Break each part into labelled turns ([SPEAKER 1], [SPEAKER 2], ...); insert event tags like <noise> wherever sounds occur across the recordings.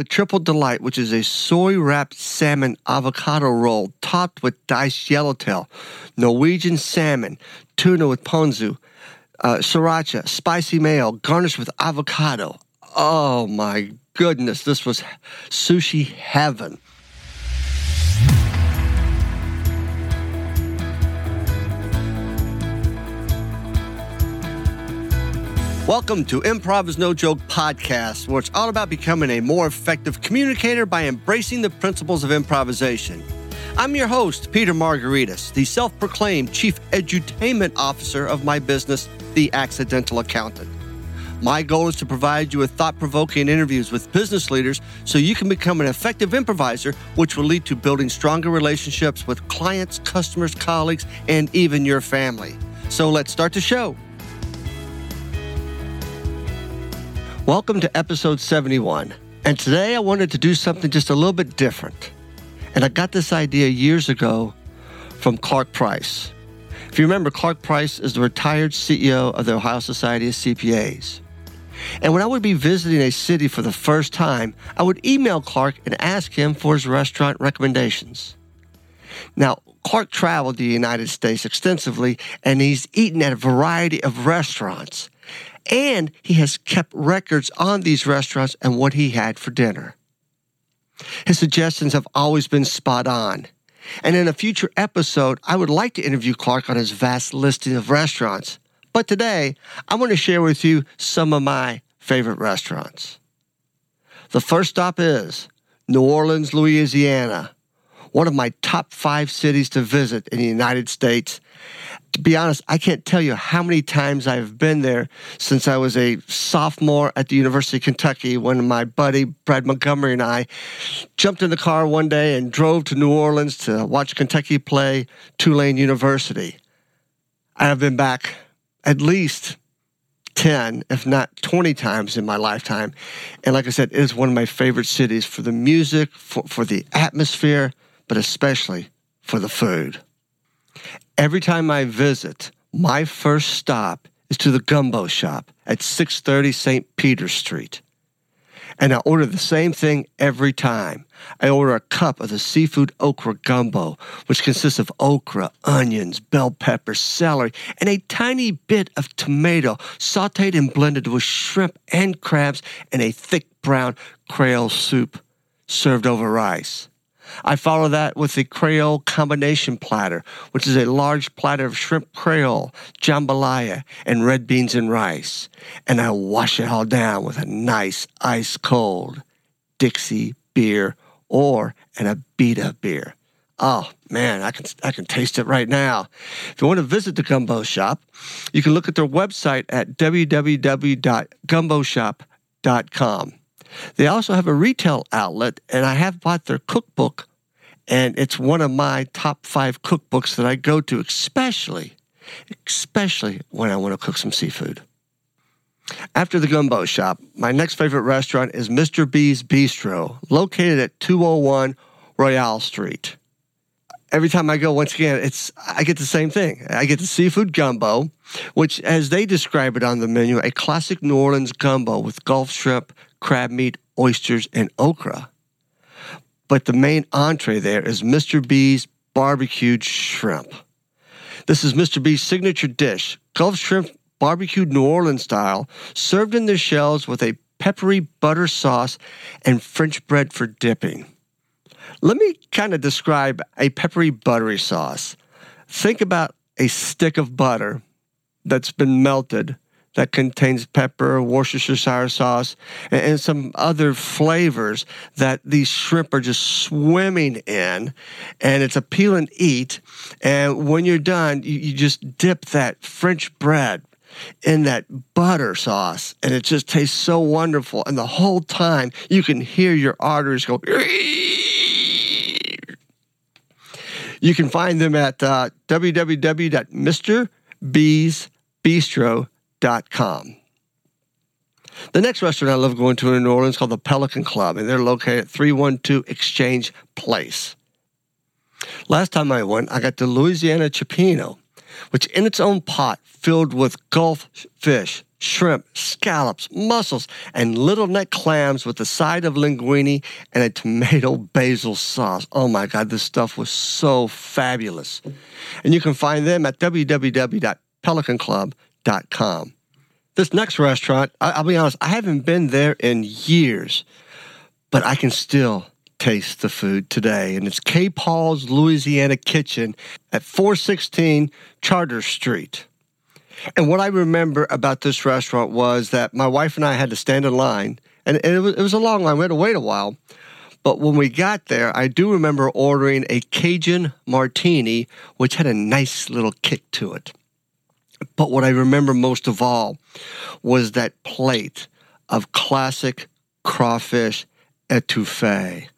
[SPEAKER 1] the Triple Delight, which is a soy wrapped salmon avocado roll topped with diced yellowtail, Norwegian salmon, tuna with ponzu, uh, sriracha, spicy mayo, garnished with avocado. Oh my goodness, this was sushi heaven. Welcome to Improv is No Joke podcast, where it's all about becoming a more effective communicator by embracing the principles of improvisation. I'm your host, Peter Margaritis, the self proclaimed chief edutainment officer of my business, The Accidental Accountant. My goal is to provide you with thought provoking interviews with business leaders so you can become an effective improviser, which will lead to building stronger relationships with clients, customers, colleagues, and even your family. So let's start the show. Welcome to episode 71. And today I wanted to do something just a little bit different. And I got this idea years ago from Clark Price. If you remember, Clark Price is the retired CEO of the Ohio Society of CPAs. And when I would be visiting a city for the first time, I would email Clark and ask him for his restaurant recommendations. Now, Clark traveled the United States extensively and he's eaten at a variety of restaurants. And he has kept records on these restaurants and what he had for dinner. His suggestions have always been spot on. And in a future episode, I would like to interview Clark on his vast listing of restaurants. But today, I want to share with you some of my favorite restaurants. The first stop is New Orleans, Louisiana, one of my top five cities to visit in the United States be honest, I can't tell you how many times I've been there since I was a sophomore at the University of Kentucky when my buddy Brad Montgomery and I jumped in the car one day and drove to New Orleans to watch Kentucky play Tulane University. I have been back at least 10, if not 20 times in my lifetime. And like I said, it is one of my favorite cities for the music, for, for the atmosphere, but especially for the food. Every time I visit, my first stop is to the gumbo shop at 630 St. Peter Street. And I order the same thing every time. I order a cup of the seafood okra gumbo, which consists of okra, onions, bell pepper, celery, and a tiny bit of tomato sauteed and blended with shrimp and crabs and a thick brown Creole soup served over rice. I follow that with the Creole combination platter, which is a large platter of shrimp Creole, jambalaya, and red beans and rice. And I wash it all down with a nice ice cold Dixie beer or an Abita beer. Oh man, I can I can taste it right now. If you want to visit the gumbo shop, you can look at their website at www.gumboshop.com. They also have a retail outlet, and I have bought their cookbook, and it's one of my top five cookbooks that I go to, especially, especially when I want to cook some seafood. After the gumbo shop, my next favorite restaurant is Mr. B's Bistro, located at 201 Royal Street. Every time I go, once again, it's I get the same thing. I get the seafood gumbo, which, as they describe it on the menu, a classic New Orleans gumbo with Gulf shrimp, crab meat, oysters, and okra. But the main entree there is Mr. B's barbecued shrimp. This is Mr. B's signature dish, Gulf shrimp barbecued New Orleans style, served in their shells with a peppery butter sauce and French bread for dipping. Let me kind of describe a peppery buttery sauce. Think about a stick of butter that's been melted that contains pepper, Worcestershire sauce, and, and, some other flavors that these shrimp are just swimming in. And it's a peel and eat. And when you're done, you, you just dip that French bread in that butter sauce, and it just tastes so wonderful. And the whole time, you can hear your arteries go. <laughs> You can find them at uh, www.mrbsbistro.com com. The next restaurant I love going to in New Orleans is called the Pelican Club, and they're located at 312 Exchange Place. Last time I went, I got the Louisiana Cioppino, which in its own pot filled with Gulf fish, shrimp, scallops, mussels, and little neck clams with a side of linguine and a tomato <laughs> basil sauce. Oh my God, this stuff was so fabulous. And you can find them at www.pelicanclub.com. This next restaurant, I'll be honest, I haven't been there in years, but I can still taste the food today. And it's K. Paul's Louisiana Kitchen at 416 Chartres Street. And what I remember about this restaurant was that my wife and I had to stand in line, and it was, it was a long line. We had to wait a while. But when we got there, I do remember ordering a Cajun martini, which had a nice little kick to it. But what I remember most of all was that plate of classic crawfish etouffee.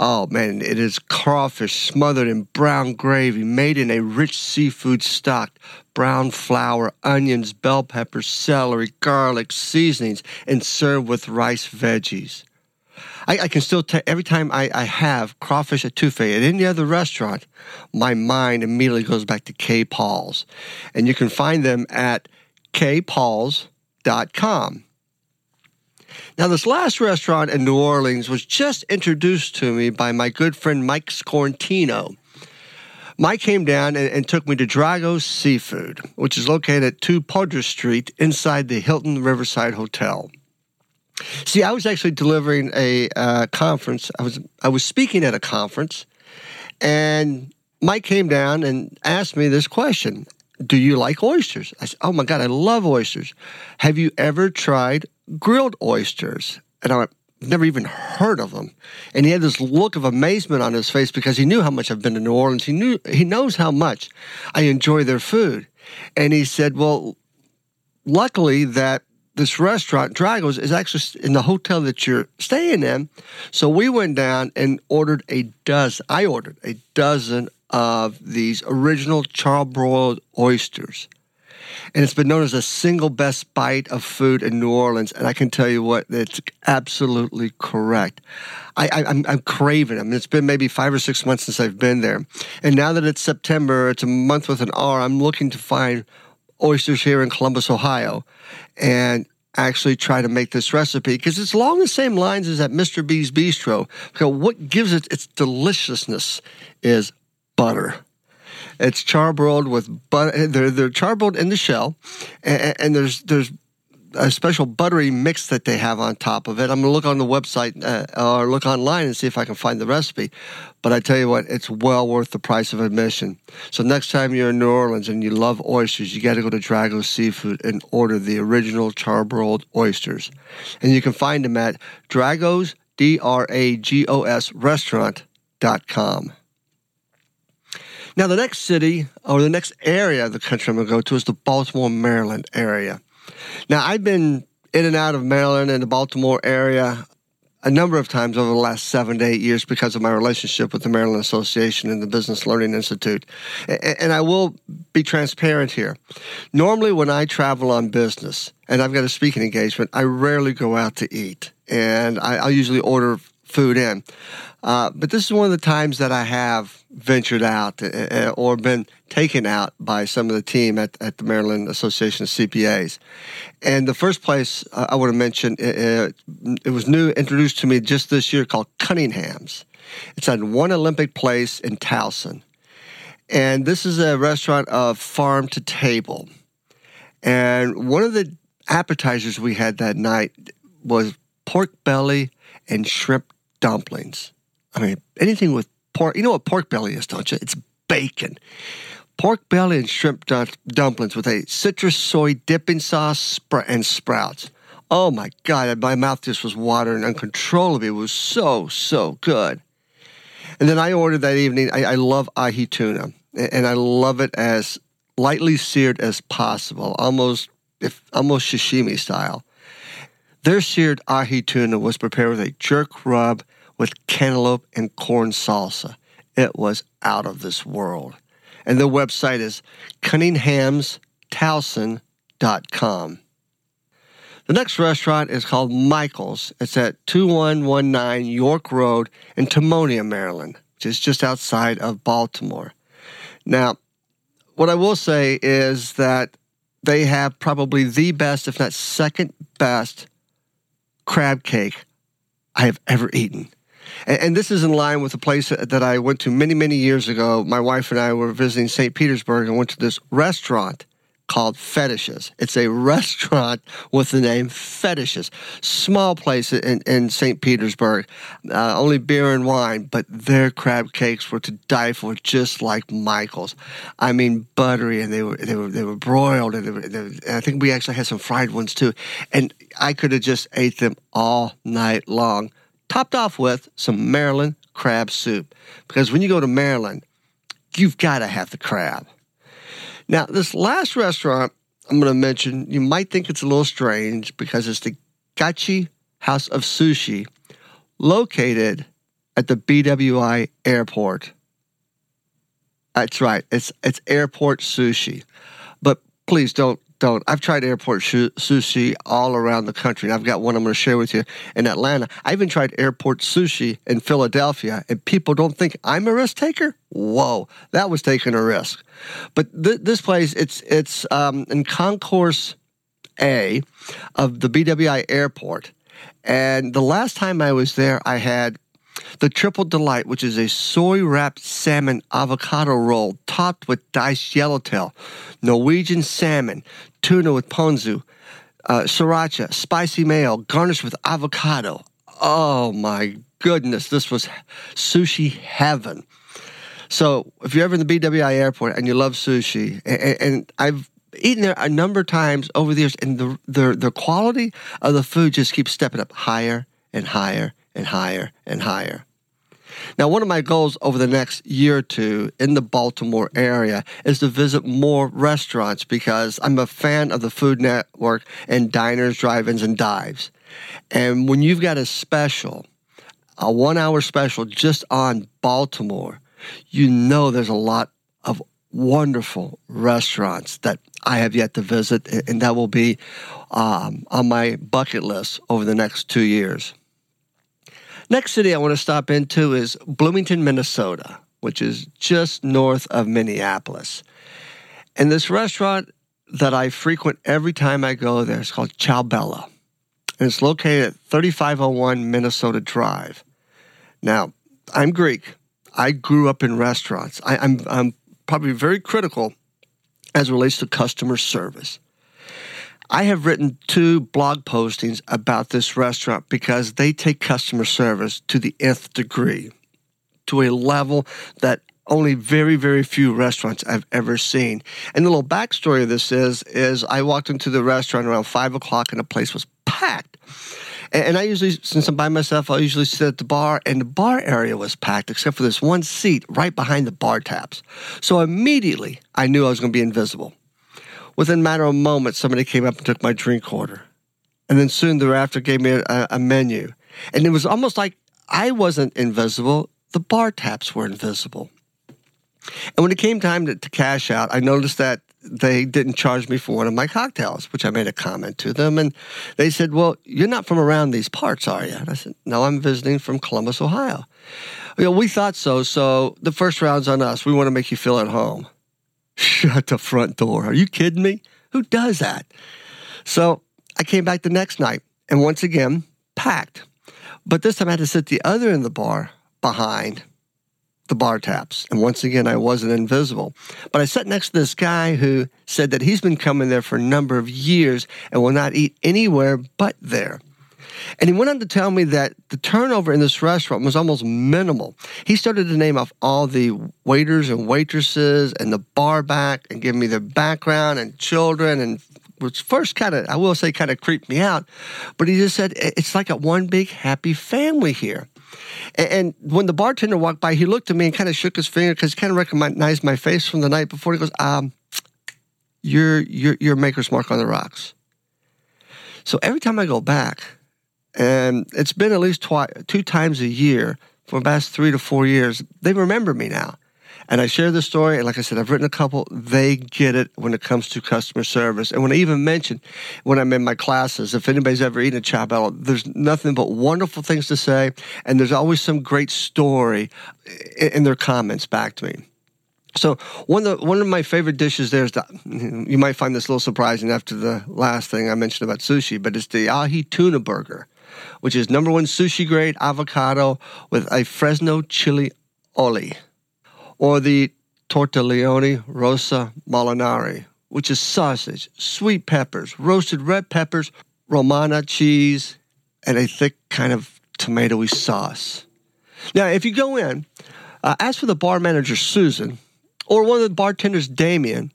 [SPEAKER 1] Oh man, it is crawfish smothered in brown gravy, made in a rich seafood stock, brown flour, onions, bell peppers, celery, garlic, seasonings, and served with rice veggies. I, I can still tell every time I, I have crawfish etouffee at any other restaurant, my mind immediately goes back to K. Paul's. And you can find them at kpauls.com. Now, this last restaurant in New Orleans was just introduced to me by my good friend Mike Scorantino. Mike came down and, and, took me to Drago's Seafood, which is located at 2 Poydras Street inside the Hilton Riverside Hotel. See, I was actually delivering a uh, conference. I was I was speaking at a conference, and Mike came down and asked me this question: Do you like oysters? I said, "Oh my God, I love oysters. Have you ever tried grilled oysters. And I went, never even heard of them. And he had this look of amazement on his face because he knew how much I've been to New Orleans. He knew he knows how much I enjoy their food. And he said, Well, luckily that this restaurant, Drago's, is actually in the hotel that you're staying in. So we went down and ordered a dozen. I ordered a dozen of these original charbroiled oysters and it's been known as the single best bite of food in New Orleans. And I can tell you what, it's absolutely correct. I, I, I'm, I'm craving them. It's been maybe five or six months since I've been there. And now that it's September, it's a month with an R, I'm looking to find oysters here in Columbus, Ohio. And actually try to make this recipe because it's along the same lines as at Mr. B's Bistro. Because what gives it its deliciousness is butter. It's charbroiled with butter. They're, they're charbroiled in the shell, and, and, there's there's a special buttery mix that they have on top of it. I'm gonna look on the website uh, or look online and see if I can find the recipe. But I tell you what, it's well worth the price of admission. So next time you're in New Orleans and you love oysters, you got to go to Drago's Seafood and order the original charbroiled oysters, and you can find them at Dragos D R A G O S restaurant.com. Now, the next city or the next area of the country I'm going to go to is the Baltimore, Maryland area. Now, I've been in and out of Maryland and the Baltimore area a number of times over the last seven to eight years because of my relationship with the Maryland Association and the Business Learning Institute. And I will be transparent here. Normally, when I travel on business and I've got a speaking engagement, I rarely go out to eat. And I, will usually order food in. Uh, but this is one of the times that I have ventured out uh, uh, or been taken out by some of the team at, at the Maryland Association of CPAs. And the first place uh, I want to mention, it, it was new, introduced to me just this year called Cunningham's. It's at One Olympic Place in Towson. And this is a restaurant of farm to table. And one of the appetizers we had that night was pork belly and shrimp dumplings. I mean, anything with pork. You know what pork belly is, don't you? It's bacon. Pork belly and shrimp dumplings with a citrus soy dipping sauce and sprouts. Oh my God, my mouth just was watering uncontrollably. It was so, so good. And then I ordered that evening, I, I love ahi tuna, and I love it as lightly seared as possible, almost if almost sashimi style. Their seared ahi tuna was prepared with a jerk rub with cantaloupe and corn salsa. It was out of this world. And the website is cunninghamstowson.com. The next restaurant is called Michael's. It's at 2119 York Road in Timonium, Maryland, which is just outside of Baltimore. Now, what I will say is that they have probably the best, if not second best, crab cake I have ever eaten. And, and, this is in line with a place that I went to many, many years ago. My wife and I were visiting St. Petersburg and went to this restaurant called Fetishes. It's a restaurant with the name Fetishes. Small place in, in St. Petersburg, uh, only beer and wine, but their crab cakes were to die for, just like Michael's. I mean, buttery, and they were they were they were broiled, and, they were, they were, and I think we actually had some fried ones too. And I could have just ate them all night long, topped off with some Maryland crab soup, because when you go to Maryland, you've got to have the crab. Now, this last restaurant I'm going to mention, you might think it's a little strange because it's the Gachi House of Sushi located at the BWI airport. That's right. It's it's airport sushi. Please don't don't. I've tried airport sushi all around the country, and I've got one I'm going to share with you in Atlanta. I even tried airport sushi in Philadelphia, and people don't think I'm a risk taker. Whoa, that was taking a risk. But th- this place, it's it's um, in Concourse A of the BWI airport, and the last time I was there, I had the Triple Delight, which is a soy wrapped salmon avocado roll topped with diced yellowtail, Norwegian salmon, tuna with ponzu, uh, sriracha, spicy mayo, garnished with avocado. Oh my goodness, this was sushi heaven. So if you're ever in the BWI airport and you love sushi, and, and I've eaten there a number of times over the years, and the, the the quality of the food just keeps stepping up higher and higher and higher and higher. Now, one of my goals over the next year or two in the Baltimore area is to visit more restaurants because I'm a fan of the Food Network and diners, drive ins, and dives. And when you've got a special, a one hour special just on Baltimore, you know there's a lot of wonderful restaurants that I have yet to visit, and that will be um, on my bucket list over the next two years. Next city I want to stop into is Bloomington, Minnesota, which is just north of Minneapolis. And this restaurant that I frequent every time I go there is called Ciao Bella. And it's located at 3501 Minnesota Drive. Now, I'm Greek. I grew up in restaurants. I, am I'm, I'm probably very critical as relates to customer service. I have written two blog postings about this restaurant because they take customer service to the nth degree, to a level that only very, very few restaurants I've ever seen. And the little backstory of this is, is I walked into the restaurant around five o'clock and the place was packed. And I usually, since I'm by myself, I usually sit at the bar, and the bar area was packed except for this one seat right behind the bar taps. So immediately, I knew I was going to be invisible. Within a matter of moments, somebody came up and took my drink order. And then soon thereafter gave me a, a menu. And it was almost like I wasn't invisible, the bar taps were invisible. And when it came time to, to, cash out, I noticed that they didn't charge me for one of my cocktails, which I made a comment to them. And they said, Well, you're not from around these parts, are you? And I said, No, I'm visiting from Columbus, Ohio. You know, we thought so. So the first round's on us. We want to make you feel at home. Shut the front door. Are you kidding me? Who does that? So I came back the next night and once again, packed. But this time I had to sit the other end of the bar behind the bar taps. And once again, I wasn't invisible. But I sat next to this guy who said that he's been coming there for a number of years and will not eat anywhere but there. And he went on to tell me that the turnover in this restaurant was almost minimal. He started to name off all the waiters and waitresses and the bar back and give me their background and children and which first kind of, I will say, kind of creeped me out. But he just said, it's like a one big happy family here. And, when the bartender walked by, he looked at me and kind of shook his finger because he kind of recognized my face from the night before. He goes, um, you're, you're, you're Maker's Mark on the Rocks. So every time I go back, and it's been at least twi- two times a year for the past three to four years. They remember me now. And I share the story, and like I said, I've written a couple. They get it when it comes to customer service. And when I even mention when I'm in my classes, if anybody's ever eaten a Bella, there's nothing but wonderful things to say, and there's always some great story in their comments back to me. So one of the, one of my favorite dishes there is the, you might find this a little surprising after the last thing I mentioned about sushi, but it's the ahi tuna burger, which is number one sushi grade avocado with a Fresno chili oli, or the tortellini rosa molinari, which is sausage, sweet peppers, roasted red peppers, romana cheese, and a thick kind of tomatoey sauce. Now, if you go in, uh, ask for the bar manager Susan or one of the bartenders Damien,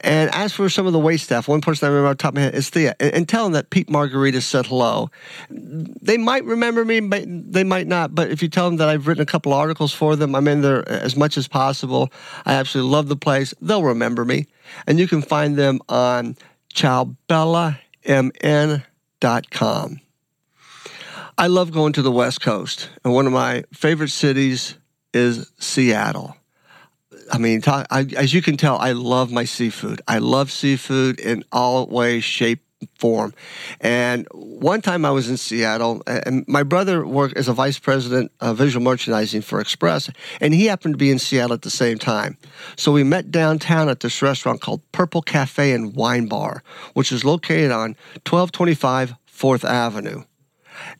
[SPEAKER 1] and as for some of the wait staff. One person I remember off the top of my head is Thea, and, and, tell them that Pete Margaritis said hello. They might remember me, but they might not. But if you tell them that I've written a couple articles for them, I'm in there as much as possible. I absolutely love the place. They'll remember me, and you can find them on ciaobellamn.com. I love going to the West Coast, and one of my favorite cities is Seattle. I mean, talk, I, as you can tell, I love my seafood. I love seafood in all ways, shape, form. And one time I was in Seattle, and my brother worked as a vice president of visual merchandising for Express, and he happened to be in Seattle at the same time. So we met downtown at this restaurant called Purple Cafe and Wine Bar, which is located on 1225 Fourth Avenue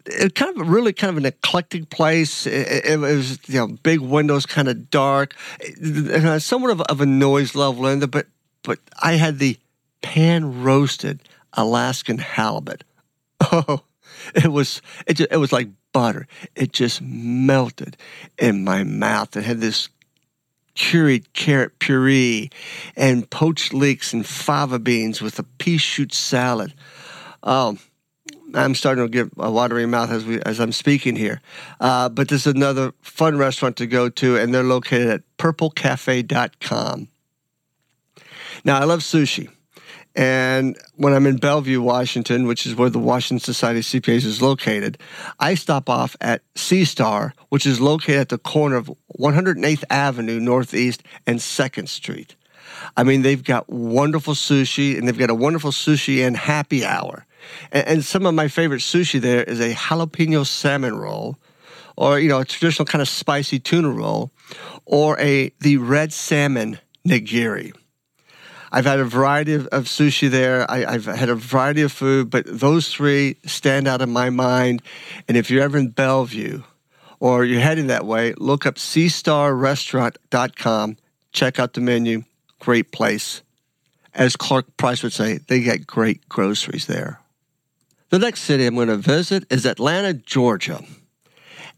[SPEAKER 1] it kind of really kind of an eclectic place. It, it, was you know big windows, kind of dark, uh, somewhat of, of a noise level in there. But but I had the pan roasted Alaskan halibut. <laughs> Oh, it was it just, it was like butter. It just melted in my mouth. It had this curried carrot puree and poached leeks and fava beans with a pea shoot salad. Oh, I'm starting to get a watery mouth as we as I'm speaking here. Uh, but this is another fun restaurant to go to, and they're located at purplecafe.com. Now, I love sushi. And when I'm in Bellevue, Washington, which is where the Washington Society of CPAs is located, I stop off at Sea Star, which is located at the corner of 108th Avenue Northeast and 2nd Street. I mean, they've got wonderful sushi and they've got a wonderful sushi and happy hour. And, and some of my favorite sushi there is a jalapeno salmon roll, or you know, a traditional kind of spicy tuna roll, or a the red salmon nigiri. I've had a variety of, of sushi there. I, have had a variety of food, but those three stand out in my mind. And if you're ever in Bellevue or you're heading that way, look up seastarrestaurant.com. Check out the menu. Great place. As Clark Price would say, they get great groceries there. The next city I'm going to visit is Atlanta, Georgia.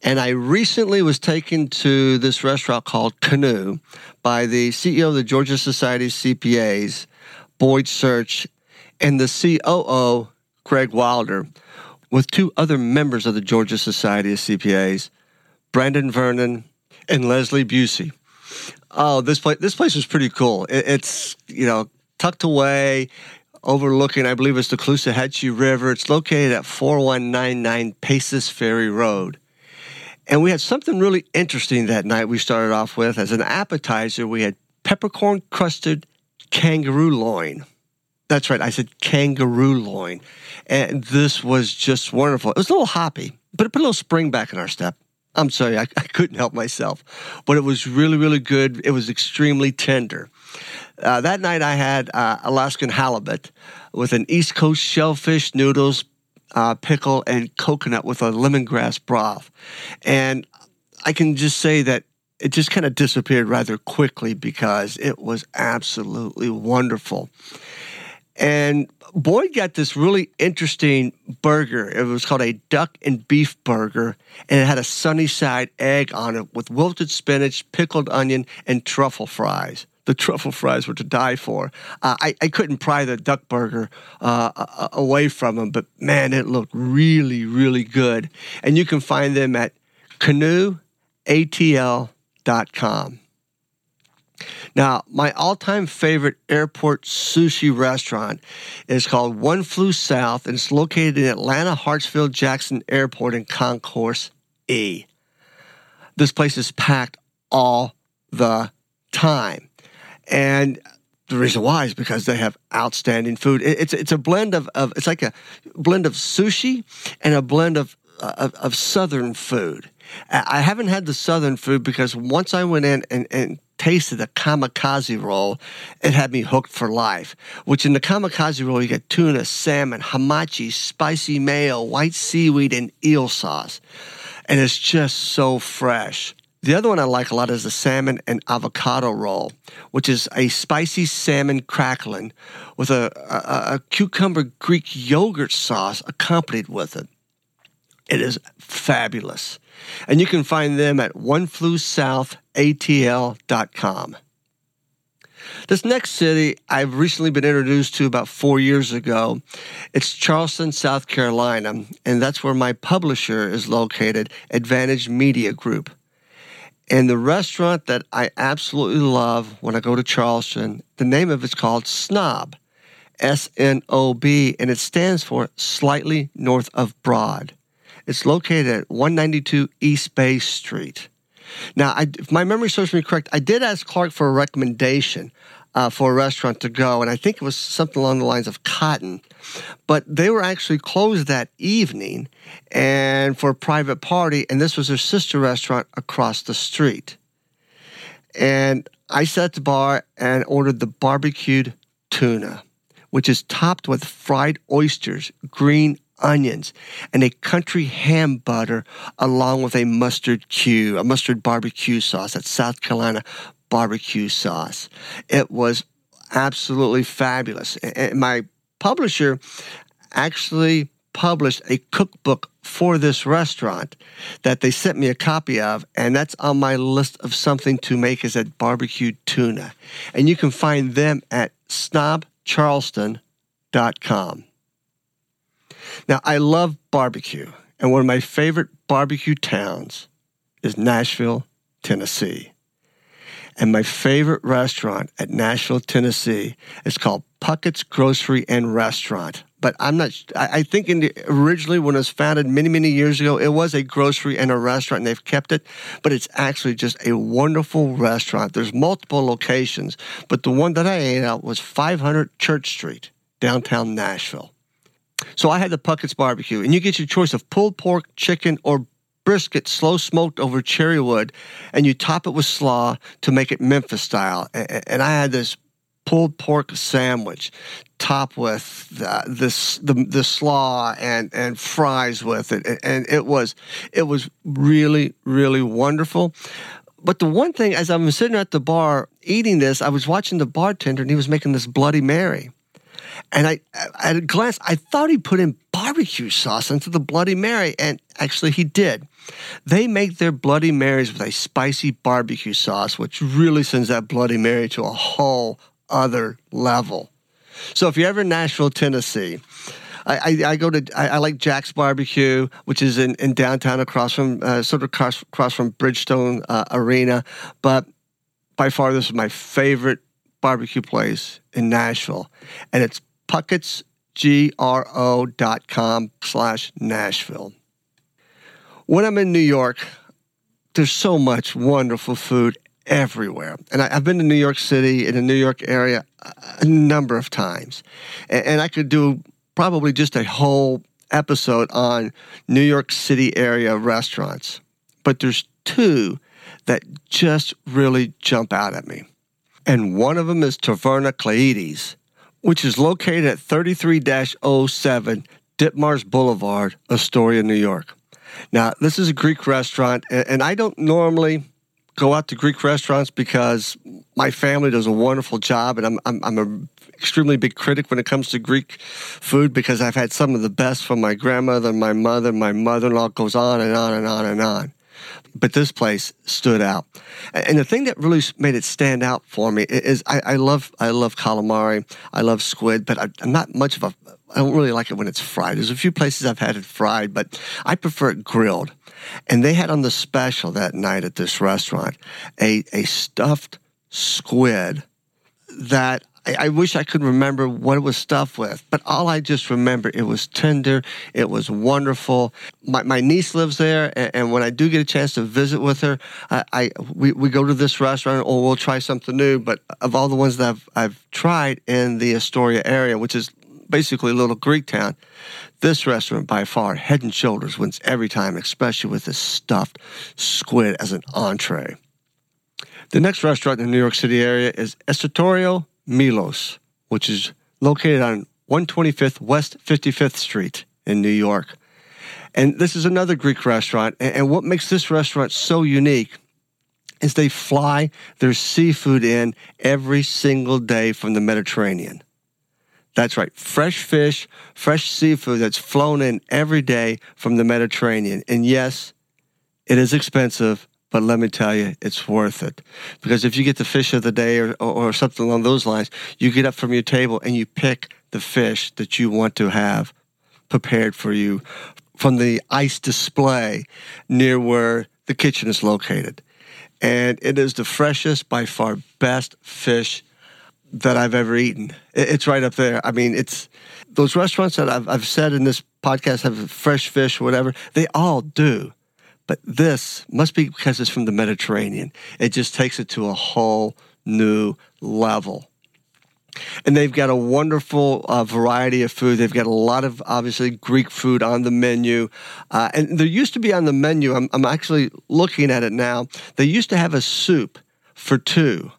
[SPEAKER 1] And I recently was taken to this restaurant called Canoe by the CEO of the Georgia Society of CPAs, Boyd Search, and the COO, Greg Wilder, with two other members of the Georgia Society of CPAs, Brandon Vernon and Leslie Busey. Oh, this place this place was pretty cool. It, it's you know tucked away overlooking, I believe it's the Caloosahatchee River. It's located at 4199 Paces Ferry Road. And we had something really interesting that night we started off with. As an appetizer, we had peppercorn crusted kangaroo loin. That's right, I said kangaroo loin. And this was just wonderful. It was a little hoppy, but it put a little spring back in our step. I'm sorry, I, I couldn't help myself. But it was really, really good. It was extremely tender. Uh, that night I had uh, Alaskan halibut with an East Coast shellfish noodles, uh, pickle, and coconut with a lemongrass broth. And I can just say that it just kind of disappeared rather quickly because it was absolutely wonderful. And Boyd got this really interesting burger. It was called a duck and beef burger, and it had a sunny side egg on it with wilted spinach, pickled onion, and truffle fries the truffle fries were to die for. Uh, I, I couldn't pry the duck burger uh, away from them, but man, it looked really, really good. And you can find them at canoeatl.com. Now, my all time favorite airport sushi restaurant is called One Flew South, and it's located in Atlanta Hartsfield Jackson Airport in Concourse E. This place is packed all the time. And the reason why is because they have outstanding food. It's it's a blend of, of it's like a blend of sushi and a blend of, uh, of, of southern food. I haven't had the southern food because once I went in and, and tasted the kamikaze roll, it had me hooked for life. Which in the kamikaze roll, you get tuna, salmon, hamachi, spicy mayo, white seaweed, and eel sauce. And it's just so fresh. The other one I like a lot is the salmon and avocado roll, which is a spicy salmon crackling with a, a, a cucumber Greek yogurt sauce accompanied with it. It is fabulous. And you can find them at oneflewsouthatl.com. This next city I've recently been introduced to about four years ago. It's Charleston, South Carolina, and that's where my publisher is located, Advantage Media Group. And the restaurant that I absolutely love when I go to Charleston, the name of it's called Snob, S N O B, and it stands for Slightly North of Broad. It's located at 192 East Bay Street. Now, I, if my memory serves me correct, I did ask Clark for a recommendation uh, for a restaurant to go, and I think it was something along the lines of Cotton. But they were actually closed that evening and for a private party, and this was their sister restaurant across the street. And I sat at the bar and ordered the barbecued tuna, which is topped with fried oysters, green onions, and a country ham butter, along with a mustard Q, a mustard barbecue sauce. That's South Carolina barbecue sauce. It was absolutely fabulous. And my publisher actually published a cookbook for this restaurant that they sent me a copy of, and that's on my list of something to make is at barbecued tuna. And you can find them at snobcharleston.com. Now, I love barbecue, and one of my favorite barbecue towns is Nashville, Tennessee. And my favorite restaurant at Nashville, Tennessee is called Puckett's Grocery and Restaurant. But I'm not, I think in the, originally when it was founded many, many years ago, it was a grocery and a restaurant and they've kept it. But it's actually just a wonderful restaurant. There's multiple locations, but the one that I ate at was 500 Church Street, downtown Nashville. So I had the Puckett's barbecue, and you get your choice of pulled pork, chicken, or brisket slow smoked over cherry wood, and you top it with slaw to make it Memphis style. And I had this pulled pork sandwich topped with the, this the, the slaw and and fries with it and it was it was really really wonderful but the one thing as i'm sitting at the bar eating this i was watching the bartender and he was making this bloody mary and I, at a glance, I thought he put in barbecue sauce into the Bloody Mary, and actually he did. They make their Bloody Marys with a spicy barbecue sauce, which really sends that Bloody Mary to a whole other level. So if you're ever in Nashville, Tennessee, I, I, I, go to I, I, like Jack's Barbecue, which is in, in downtown, across from uh, sort of across, across from Bridgestone uh, Arena. But by far, this is my favorite barbecue place in Nashville, and it's puckettsgro.com slash Nashville. When I'm in New York, there's so much wonderful food everywhere. And I, have been to New York City in the New York area a number of times. And, and I could do probably just a whole episode on New York City area restaurants. But there's two that just really jump out at me. And one of them is Taverna Kyclades which is located at 33 07 Ditmars Boulevard, Astoria, New York. Now, this is a Greek restaurant, and I don't normally go out to Greek restaurants because my family does a wonderful job, and I'm, I'm, I'm a extremely big critic when it comes to Greek food because I've had some of the best from my grandmother, my mother, my mother-in-law. Goes on and on and on and on but this place stood out. And the thing that really made it stand out for me is I, I love I love calamari, I love squid, but I, am not much of a I don't really like it when it's fried. There's a few places I've had it fried, but I prefer it grilled. And they had on the special that night at this restaurant a a stuffed squid that I, I, wish I could remember what it was stuffed with, but all I just remember, it was tender, it was wonderful. My, my niece lives there, and, and, when I do get a chance to visit with her, I, I we, we go to this restaurant or we'll try something new. But of all the ones that I've, I've tried in the Astoria area, which is basically a little Greek town, this restaurant by far, head and shoulders, wins every time, especially with this stuffed squid as an entree. The next restaurant in the New York City area is Estiatorio Milos, which is located on 125th West 55th Street in New York. And this is another Greek restaurant. And what makes this restaurant so unique is they fly their seafood in every single day from the Mediterranean. That's right, fresh fish, fresh seafood that's flown in every day from the Mediterranean. And yes, it is expensive, but let me tell you, it's worth it. Because if you get the fish of the day or, or, something along those lines, you get up from your table and you pick the fish that you want to have prepared for you from the ice display near where the kitchen is located. And it is the freshest, by far best fish that I've ever eaten. It's right up there. I mean, it's those restaurants that I've, I've said in this podcast have fresh fish, whatever, they all do. But this must be because it's from the Mediterranean. It just takes it to a whole new level. And they've got a wonderful uh, variety of food. They've got a lot of obviously Greek food on the menu. Uh, and there used to be on the menu, I'm, I'm, actually looking at it now, they used to have a soup for two.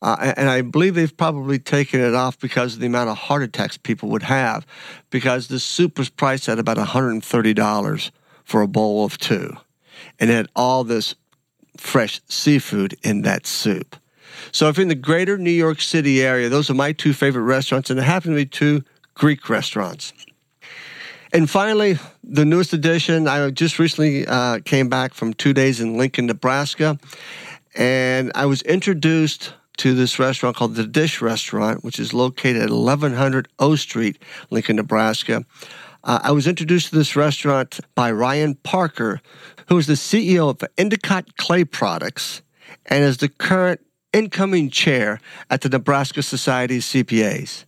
[SPEAKER 1] Uh, and I believe they've probably taken it off because of the amount of heart attacks people would have, because the soup was priced at about $130 for a bowl of two and had all this fresh seafood in that soup. So if in the greater New York City area, those are my two favorite restaurants, and they happen to be two Greek restaurants. And finally, the newest addition, I just recently uh, came back from two days in Lincoln, Nebraska, and I was introduced to this restaurant called The Dish Restaurant, which is located at 1100 O Street, Lincoln, Nebraska. Uh, I was introduced to this restaurant by Ryan Parker, who is the CEO of Endicott Clay Products and is the current incoming chair at the Nebraska Society of CPAs.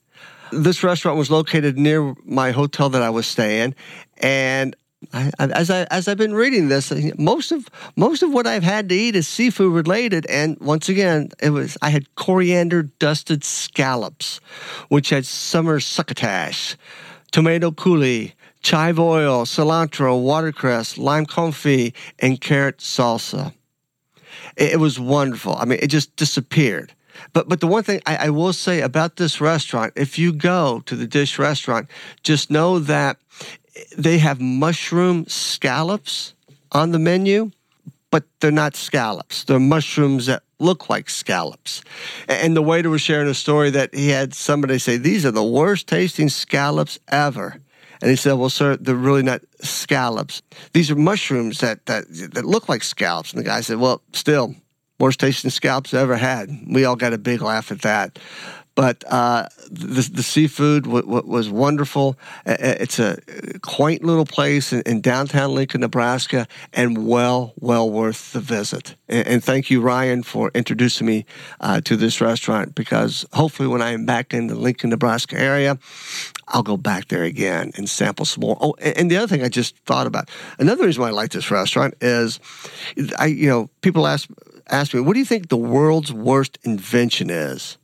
[SPEAKER 1] This restaurant was located near my hotel that I was staying, and I, as I as I've been reading this, most of most of what I've had to eat is seafood related, and once again, it was I had coriander dusted scallops, which had summer succotash, tomato coulis, chive oil, cilantro, watercress, lime confit, and carrot salsa. It, it, was wonderful. I mean, it just disappeared. But but the one thing I, I will say about this restaurant, if you go to the dish restaurant, just know that they have mushroom scallops on the menu, but they're not scallops. They're mushrooms that look like scallops. And the waiter was sharing a story that he had somebody say, These are the worst tasting scallops ever. And he said, Well, sir, they're really not scallops. These are mushrooms that, that, that look like scallops. And the guy said, Well, still, worst tasting scallops I ever had. We all got a big laugh at that. But uh, the, the seafood w- w- was wonderful. It's a quaint little place in, in, downtown Lincoln, Nebraska, and well, well worth the visit. And, and thank you, Ryan, for introducing me uh, to this restaurant because hopefully when I am back in the Lincoln, Nebraska area, I'll go back there again and sample some more. Oh, and the other thing I just thought about, another reason why I like this restaurant is, I you know people ask ask me, what do you think the world's worst invention is?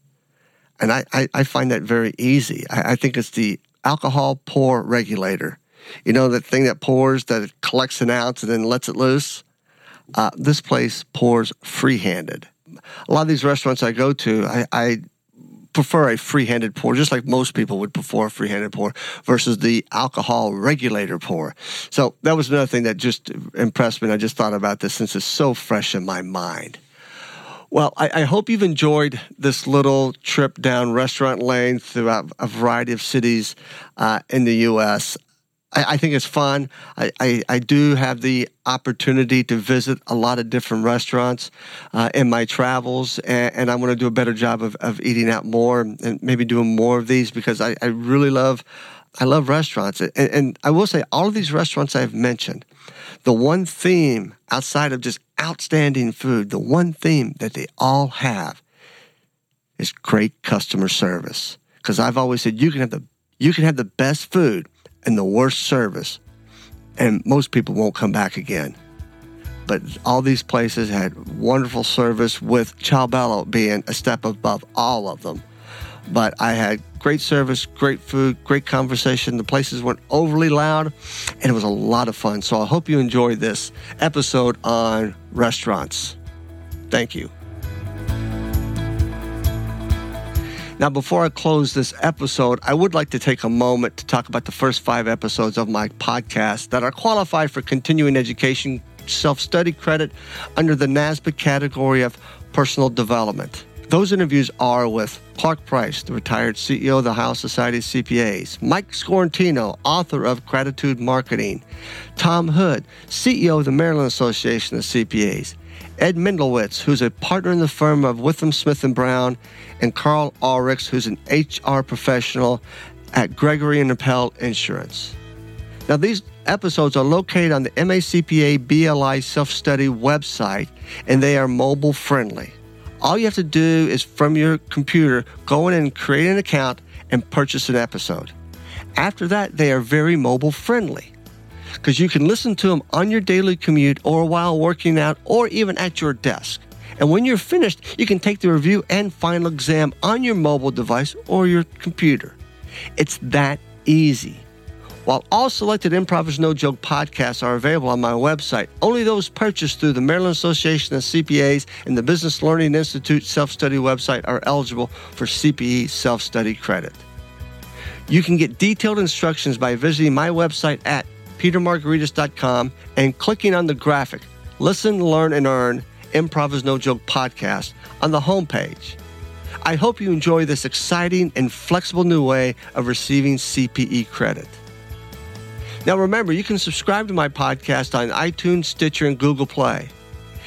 [SPEAKER 1] And I, I, I find that very easy. I, I, think it's the alcohol pour regulator. You know, that thing that pours, that it collects an ounce and then lets it loose? Uh, this place pours free handed. A lot of these restaurants I go to, I, I prefer a free-handed pour, just like most people would prefer a free-handed pour versus the alcohol regulator pour. So that was another thing that just impressed me. I just thought about this since it's so fresh in my mind. Well, I, I, hope you've enjoyed this little trip down restaurant lane throughout a variety of cities uh, in the U.S. I, I, think it's fun. I, I, do have the opportunity to visit a lot of different restaurants uh, in my travels, and, and I want to do a better job of, of eating out more and maybe doing more of these because I really love I love restaurants. And, and I will say, all of these restaurants I've mentioned, the one theme outside of just outstanding food, the one theme that they all have is great customer service. Because I've always said you can have the you can have the best food and the worst service, and most people won't come back again. But all these places had wonderful service, with Ciao Bella being a step above all of them. But I had great service, great food, great conversation. The places weren't overly loud, and it was a lot of fun. So I hope you enjoyed this episode on restaurants. Thank you. Now, before I close this episode, I would like to take a moment to talk about the first five episodes of my podcast that are qualified for continuing education self study credit under the NASBA category of personal development. Those interviews are with Clark Price, the retired CEO of the Ohio Society of CPAs, Mike Scorantino, author of Gratitude Marketing, Tom Hood, CEO of the Maryland Association of CPAs, Ed Mendlowitz, who's a partner in the firm of Withum Smith and Brown, and Carl Ulrichs, who's an HR professional at Gregory and Appel Insurance. Now, these episodes are located on the MACPA BLI self study website, and they are mobile friendly. All you have to do is from your computer go in and create an account and purchase an episode. After that, they are very mobile friendly because you can listen to them on your daily commute or while working out or even at your desk. And when you're finished, you can take the review and final exam on your mobile device or your computer. It's that easy. While all selected Improv is No Joke podcasts are available on my website, only those purchased through the Maryland Association of CPAs and the Business Learning Institute self study website are eligible for CPE self study credit. You can get detailed instructions by visiting my website at petermargaritis.com and clicking on the graphic Listen, Learn, and Earn Improv is No Joke podcast on the homepage. I hope you enjoy this exciting and flexible new way of receiving CPE credit. Now, remember, you can subscribe to my podcast on iTunes, Stitcher, and Google Play.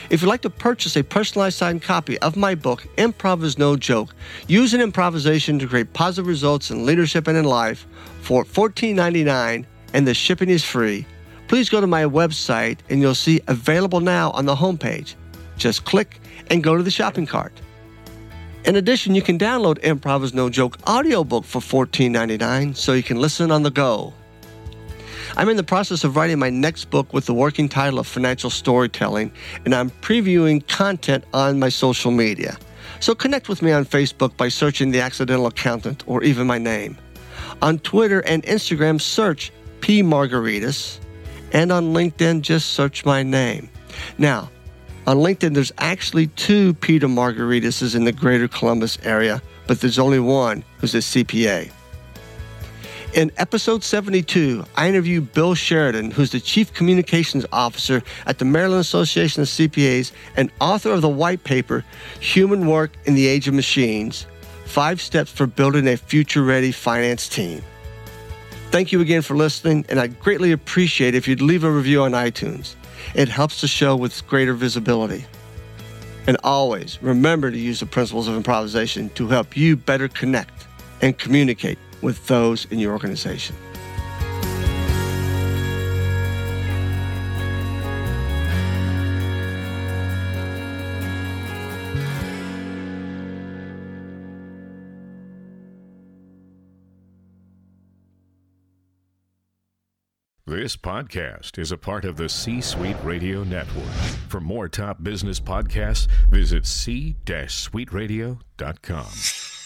[SPEAKER 1] If you'd like to purchase a personalized signed copy of my book, Improv is No Joke, an improvisation to create positive results in leadership and in life for $14.99 and the shipping is free, please go to my website and you'll see available now on the homepage. Just click and go to the shopping cart. In addition, you can download Improv is No Joke audiobook for $14.99 so you can listen on the go. I'm in the process of writing my next book with the working title of Financial Storytelling, and I'm previewing content on my social media. So connect with me on Facebook by searching The Accidental Accountant or even my name. On Twitter and Instagram, search P. Margaritis, and on LinkedIn, just search my name. Now, on LinkedIn, there's actually two Peter Margaritises in the greater Columbus area, but there's only one who's a CPA. In episode 72, I interview Bill Sheridan, who's the Chief Communications Officer at the Maryland Association of CPAs and author of the white paper, Human Work in the Age of Machines Five Steps for Building a Future Ready Finance Team. Thank you again for listening, and I'd greatly appreciate if you'd leave a review on iTunes. It helps the show with greater visibility. And always remember to use the principles of improvisation to help you better connect and communicate with those in your organization.
[SPEAKER 2] This podcast is a part of the C Suite Radio Network. For more top business podcasts, visit c-suiteradio.com.